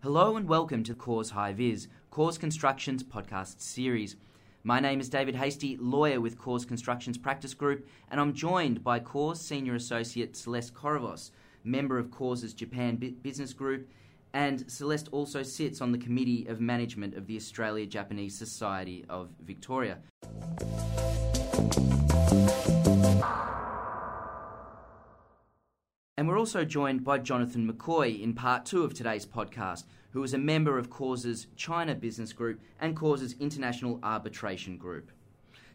Hello and welcome to Corrs High Vis, Corrs Construction's podcast series. My name is David Hasty, lawyer with Corrs Construction's practice group, and I'm joined by Corrs Senior Associate Celeste Korovos, member of Corrs's Japan Business Group, and Celeste also sits on the Committee of Management of the Australia Japanese Society of Victoria. And we're also joined by Jonathan McCoy in part two of today's podcast, who is a member of Corrs's China Business Group and Corrs's International Arbitration Group.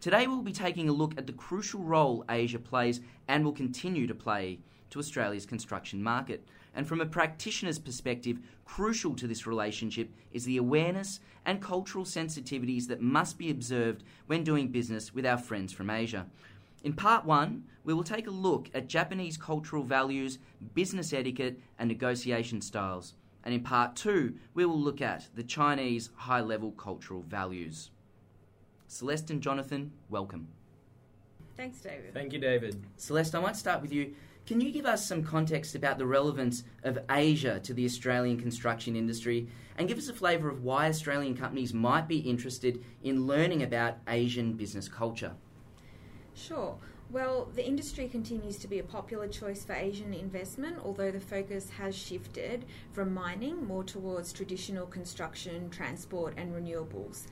Today we'll be taking a look at the crucial role Asia plays and will continue to play to Australia's construction market. And from a practitioner's perspective, crucial to this relationship is the awareness and cultural sensitivities that must be observed when doing business with our friends from Asia. In part one, we will take a look at Japanese cultural values, business etiquette, and negotiation styles. And in part two, we will look at the Chinese high level cultural values. Celeste and Jonathan, welcome. Thanks, David. Thank you, David. Celeste, I might start with you. Can you give us some context about the relevance of Asia to the Australian construction industry and give us a flavour of why Australian companies might be interested in learning about Asian business culture? Sure. Well, the industry continues to be a popular choice for Asian investment, although the focus has shifted from mining more towards traditional construction, transport, and renewables.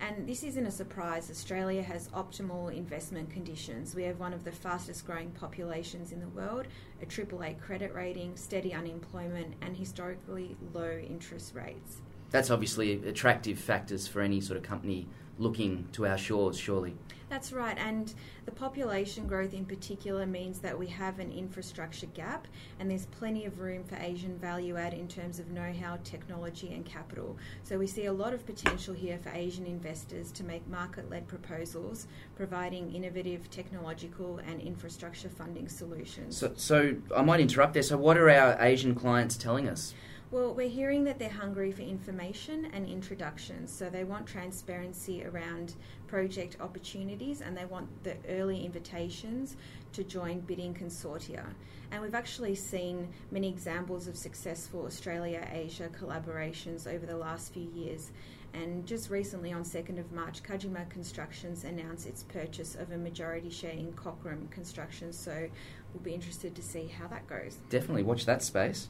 And this isn't a surprise. Australia has optimal investment conditions. We have one of the fastest growing populations in the world, a AAA credit rating, steady unemployment, and historically low interest rates. That's obviously attractive factors for any sort of company looking to our shores, surely. That's right, and the population growth in particular means that we have an infrastructure gap, and there's plenty of room for Asian value add in terms of know how, technology, and capital. So we see a lot of potential here for Asian investors to make market led proposals, providing innovative technological and infrastructure funding solutions. So, so I might interrupt there. So, what are our Asian clients telling us? Well, we're hearing that they're hungry for information and introductions. So they want transparency around project opportunities and they want the early invitations to join bidding consortia. And we've actually seen many examples of successful Australia Asia collaborations over the last few years. And just recently, on 2nd of March, Kajima Constructions announced its purchase of a majority share in Cockram Construction. So we'll be interested to see how that goes. Definitely watch that space.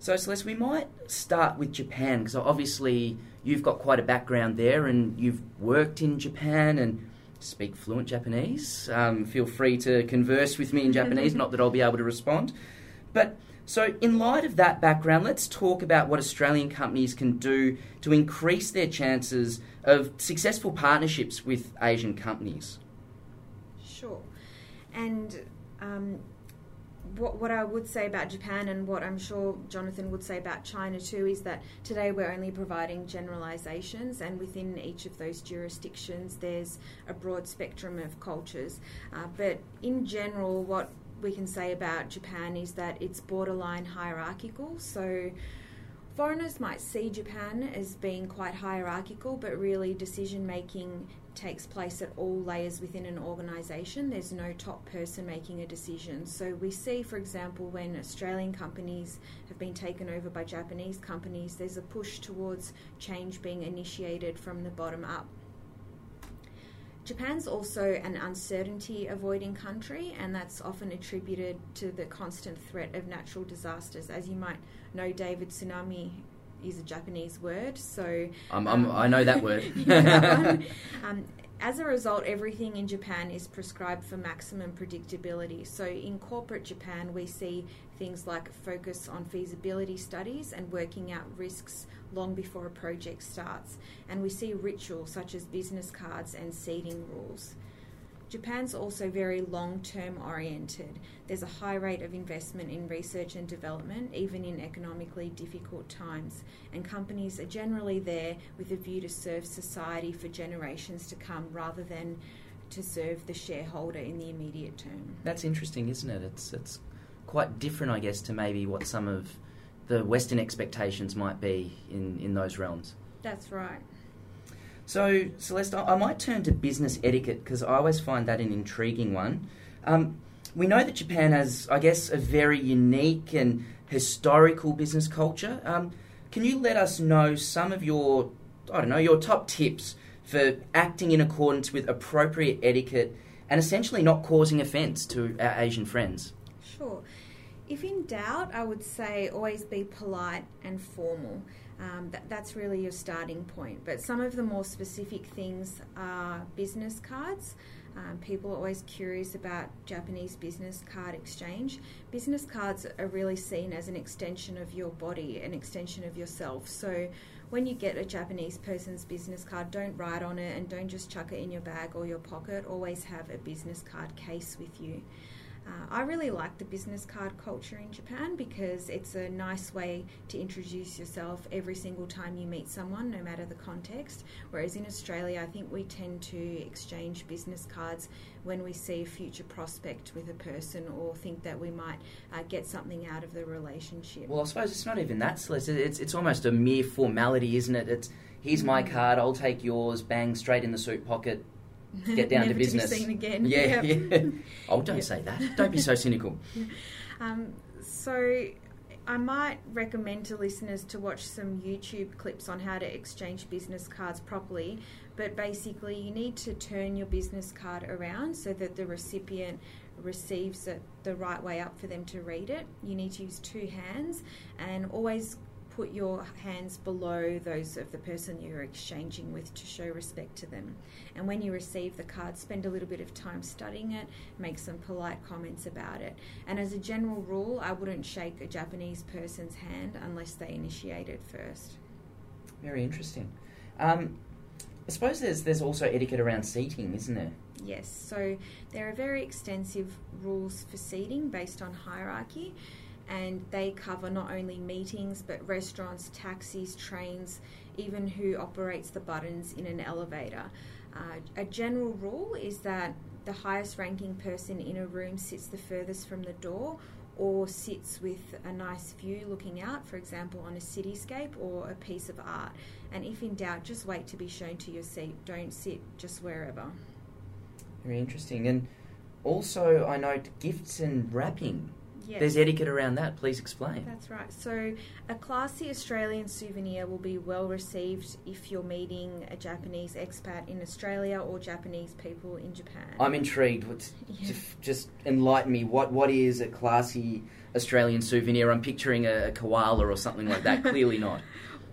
So, Celeste, we might start with Japan because obviously you've got quite a background there and you've worked in Japan and speak fluent Japanese. Um, feel free to converse with me in Japanese, not that I'll be able to respond. But so, in light of that background, let's talk about what Australian companies can do to increase their chances of successful partnerships with Asian companies. Sure. And um, what, what I would say about Japan and what I'm sure Jonathan would say about China too is that today we're only providing generalizations, and within each of those jurisdictions, there's a broad spectrum of cultures. Uh, but in general, what we can say about Japan is that it's borderline hierarchical. So foreigners might see Japan as being quite hierarchical, but really decision making takes place at all layers within an organisation. There's no top person making a decision. So we see, for example, when Australian companies have been taken over by Japanese companies, there's a push towards change being initiated from the bottom up. Japan's also an uncertainty avoiding country, and that's often attributed to the constant threat of natural disasters. As you might know, David, tsunami is a Japanese word, so um, i know that word. um, as a result, everything in Japan is prescribed for maximum predictability. So, in corporate Japan, we see things like focus on feasibility studies and working out risks long before a project starts. And we see rituals such as business cards and seating rules. Japan's also very long term oriented. There's a high rate of investment in research and development, even in economically difficult times, and companies are generally there with a view to serve society for generations to come rather than to serve the shareholder in the immediate term. That's interesting, isn't it? It's, it's quite different, I guess, to maybe what some of the Western expectations might be in, in those realms. That's right. So, Celeste, I might turn to business etiquette because I always find that an intriguing one. Um, we know that Japan has, I guess, a very unique and historical business culture. Um, can you let us know some of your, I don't know, your top tips for acting in accordance with appropriate etiquette and essentially not causing offence to our Asian friends? Sure. If in doubt, I would say always be polite and formal. Um, that, that's really your starting point. But some of the more specific things are business cards. Um, people are always curious about Japanese business card exchange. Business cards are really seen as an extension of your body, an extension of yourself. So when you get a Japanese person's business card, don't write on it and don't just chuck it in your bag or your pocket. Always have a business card case with you. Uh, I really like the business card culture in Japan because it's a nice way to introduce yourself every single time you meet someone, no matter the context. Whereas in Australia, I think we tend to exchange business cards when we see a future prospect with a person or think that we might uh, get something out of the relationship. Well, I suppose it's not even that, Celeste. It's, it's almost a mere formality, isn't it? It's here's my mm. card, I'll take yours, bang, straight in the suit pocket get down to business. To again. Yeah, yep. yeah. Oh, don't say that. Don't be so cynical. Um, so, I might recommend to listeners to watch some YouTube clips on how to exchange business cards properly. But basically, you need to turn your business card around so that the recipient receives it the right way up for them to read it. You need to use two hands and always put your hands below those of the person you're exchanging with to show respect to them. And when you receive the card, spend a little bit of time studying it, make some polite comments about it. And as a general rule, I wouldn't shake a Japanese person's hand unless they initiate it first. Very interesting. Um, I suppose there's there's also etiquette around seating, isn't there? Yes. So there are very extensive rules for seating based on hierarchy and they cover not only meetings but restaurants, taxis, trains, even who operates the buttons in an elevator. Uh, a general rule is that the highest ranking person in a room sits the furthest from the door or sits with a nice view looking out, for example, on a cityscape or a piece of art. And if in doubt, just wait to be shown to your seat. Don't sit just wherever. Very interesting. And also, I note gifts and wrapping Yes. There's etiquette around that. Please explain. That's right. So, a classy Australian souvenir will be well received if you're meeting a Japanese expat in Australia or Japanese people in Japan. I'm intrigued. Yeah. Just enlighten me. What What is a classy Australian souvenir? I'm picturing a, a koala or something like that. Clearly not.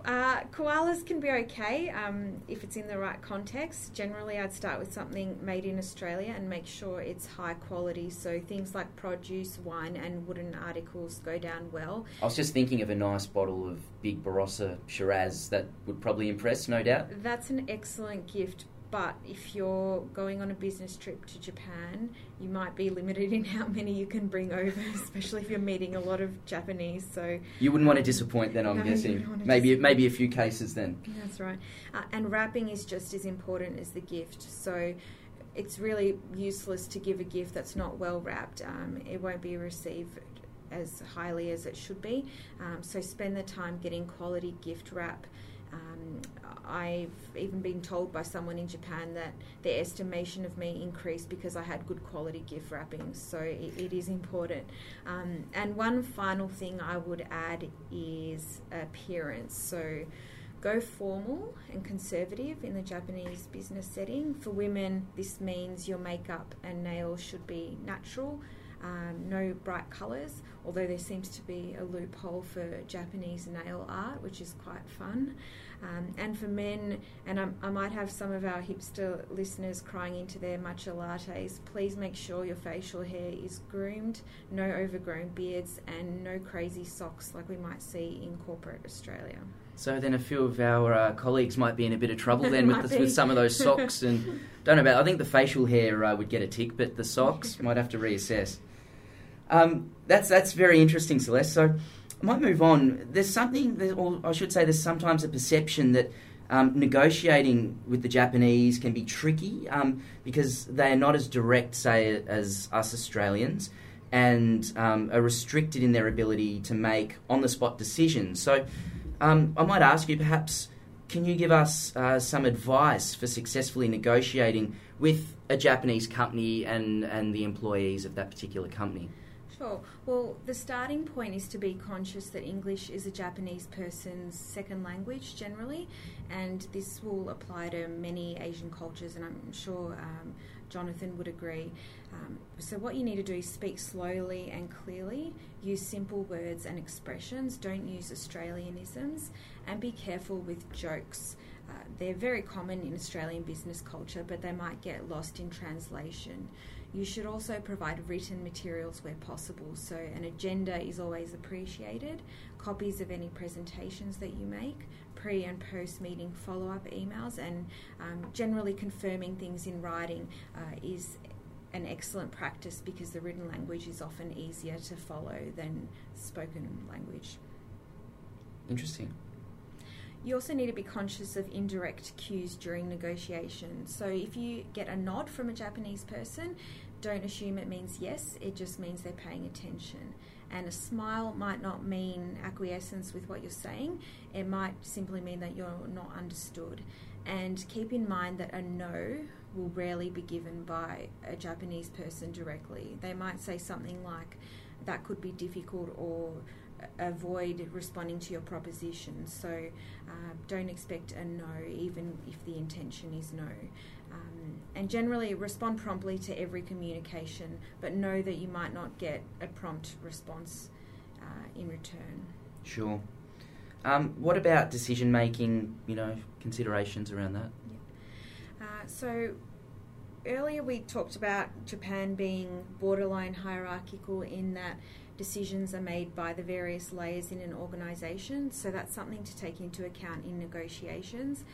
Uh, koalas can be okay um, if it's in the right context. Generally, I'd start with something made in Australia and make sure it's high quality. So things like produce, wine, and wooden articles go down well. I was just thinking of a nice bottle of Big Barossa Shiraz that would probably impress, no doubt. That's an excellent gift, but if you're going on a business trip to Japan, you might be limited in how many you can bring over, especially if you're meeting a lot of Japanese. So you wouldn't want to disappoint, then I'm no, guessing. Maybe maybe a few cases then. That's right. Uh, and wrapping is just as important as the gift. So it's really useless to give a gift that's not well wrapped. Um, it won't be received as highly as it should be. Um, so spend the time getting quality gift wrap. Um, I've even been told by someone in Japan that their estimation of me increased because I had good quality gift wrapping. So it, it is important. Um, and one final thing I would add is appearance. So go formal and conservative in the Japanese business setting. For women, this means your makeup and nails should be natural. Um, no bright colours, although there seems to be a loophole for Japanese nail art, which is quite fun. Um, and for men, and I, I, might have some of our hipster listeners crying into their matcha lattes, please make sure your facial hair is groomed, no overgrown beards, and no crazy socks like we might see in corporate Australia. So then, a few of our uh, colleagues might be in a bit of trouble then with, the, with some of those socks. And don't know about. I think the facial hair uh, would get a tick, but the socks might have to reassess. Um, that's that's very interesting, Celeste. So I might move on. There's something, or I should say, there's sometimes a perception that um, negotiating with the Japanese can be tricky um, because they are not as direct, say, as us Australians, and um, are restricted in their ability to make on the spot decisions. So um, I might ask you, perhaps, can you give us uh, some advice for successfully negotiating with a Japanese company and, and the employees of that particular company? Well, the starting point is to be conscious that English is a Japanese person's second language generally, and this will apply to many Asian cultures, and I'm sure um, Jonathan would agree. Um, so, what you need to do is speak slowly and clearly, use simple words and expressions, don't use Australianisms, and be careful with jokes. Uh, they're very common in Australian business culture, but they might get lost in translation. You should also provide written materials where possible, so an agenda is always appreciated, copies of any presentations that you make, pre and post meeting follow up emails, and um, generally confirming things in writing uh, is an excellent practice because the written language is often easier to follow than spoken language. Interesting. You also need to be conscious of indirect cues during negotiation. So if you get a nod from a Japanese person, don't assume it means yes, it just means they're paying attention. And a smile might not mean acquiescence with what you're saying, it might simply mean that you're not understood. And keep in mind that a no will rarely be given by a Japanese person directly. They might say something like, that could be difficult or avoid responding to your proposition. So uh, don't expect a no, even if the intention is no. Um, and generally, respond promptly to every communication, but know that you might not get a prompt response uh, in return. Sure. Um, what about decision making? You know, considerations around that. Yeah. Uh, so earlier we talked about Japan being borderline hierarchical in that decisions are made by the various layers in an organisation, so that's something to take into account in negotiations.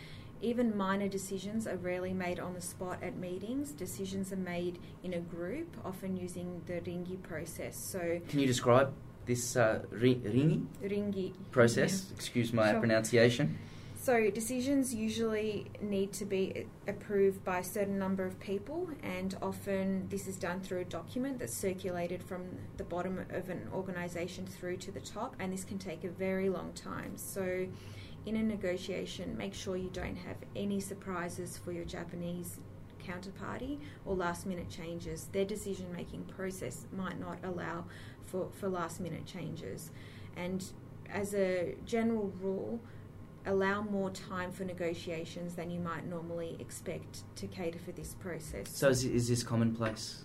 Even minor decisions are rarely made on the spot at meetings. Decisions are made in a group, often using the ringi process. So, can you describe this uh, ringi? Ringi process. Yeah. Excuse my sure. pronunciation. So decisions usually need to be approved by a certain number of people, and often this is done through a document that's circulated from the bottom of an organisation through to the top, and this can take a very long time. So, in a negotiation, make sure you don't have any surprises for your Japanese counterparty or last minute changes. Their decision making process might not allow for, for last minute changes. And as a general rule, allow more time for negotiations than you might normally expect to cater for this process. So, is, is this commonplace?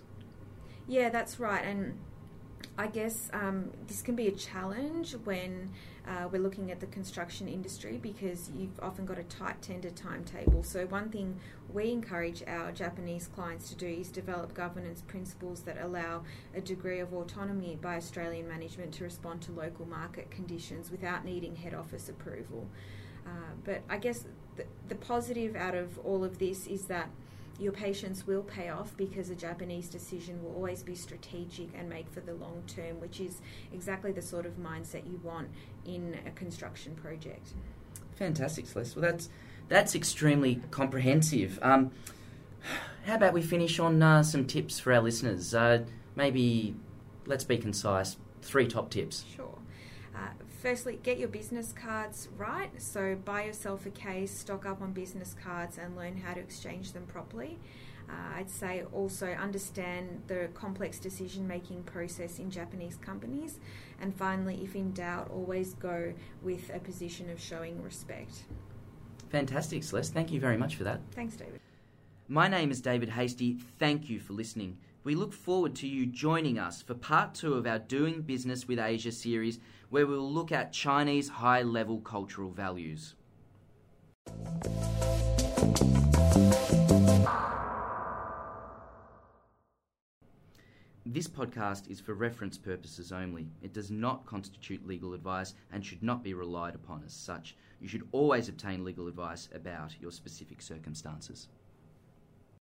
Yeah, that's right. And I guess um, this can be a challenge when uh, we're looking at the construction industry because you've often got a tight tender timetable. So, one thing we encourage our Japanese clients to do is develop governance principles that allow a degree of autonomy by Australian management to respond to local market conditions without needing head office approval. Uh, but I guess the, the positive out of all of this is that your patience will pay off because a Japanese decision will always be strategic and made for the long term, which is exactly the sort of mindset you want in a construction project. Fantastic, Celeste. Well, that's that's extremely comprehensive. Um, how about we finish on uh, some tips for our listeners? Uh, maybe let's be concise. Three top tips. Sure. Firstly, get your business cards right. So, buy yourself a case, stock up on business cards, and learn how to exchange them properly. Uh, I'd say also understand the complex decision making process in Japanese companies. And finally, if in doubt, always go with a position of showing respect. Fantastic, Celeste. Thank you very much for that. Thanks, David. My name is David Hasty. Thank you for listening. We look forward to you joining us for part two of our Doing Business with Asia series, where we will look at Chinese high level cultural values. This podcast is for reference purposes only. It does not constitute legal advice and should not be relied upon as such. You should always obtain legal advice about your specific circumstances.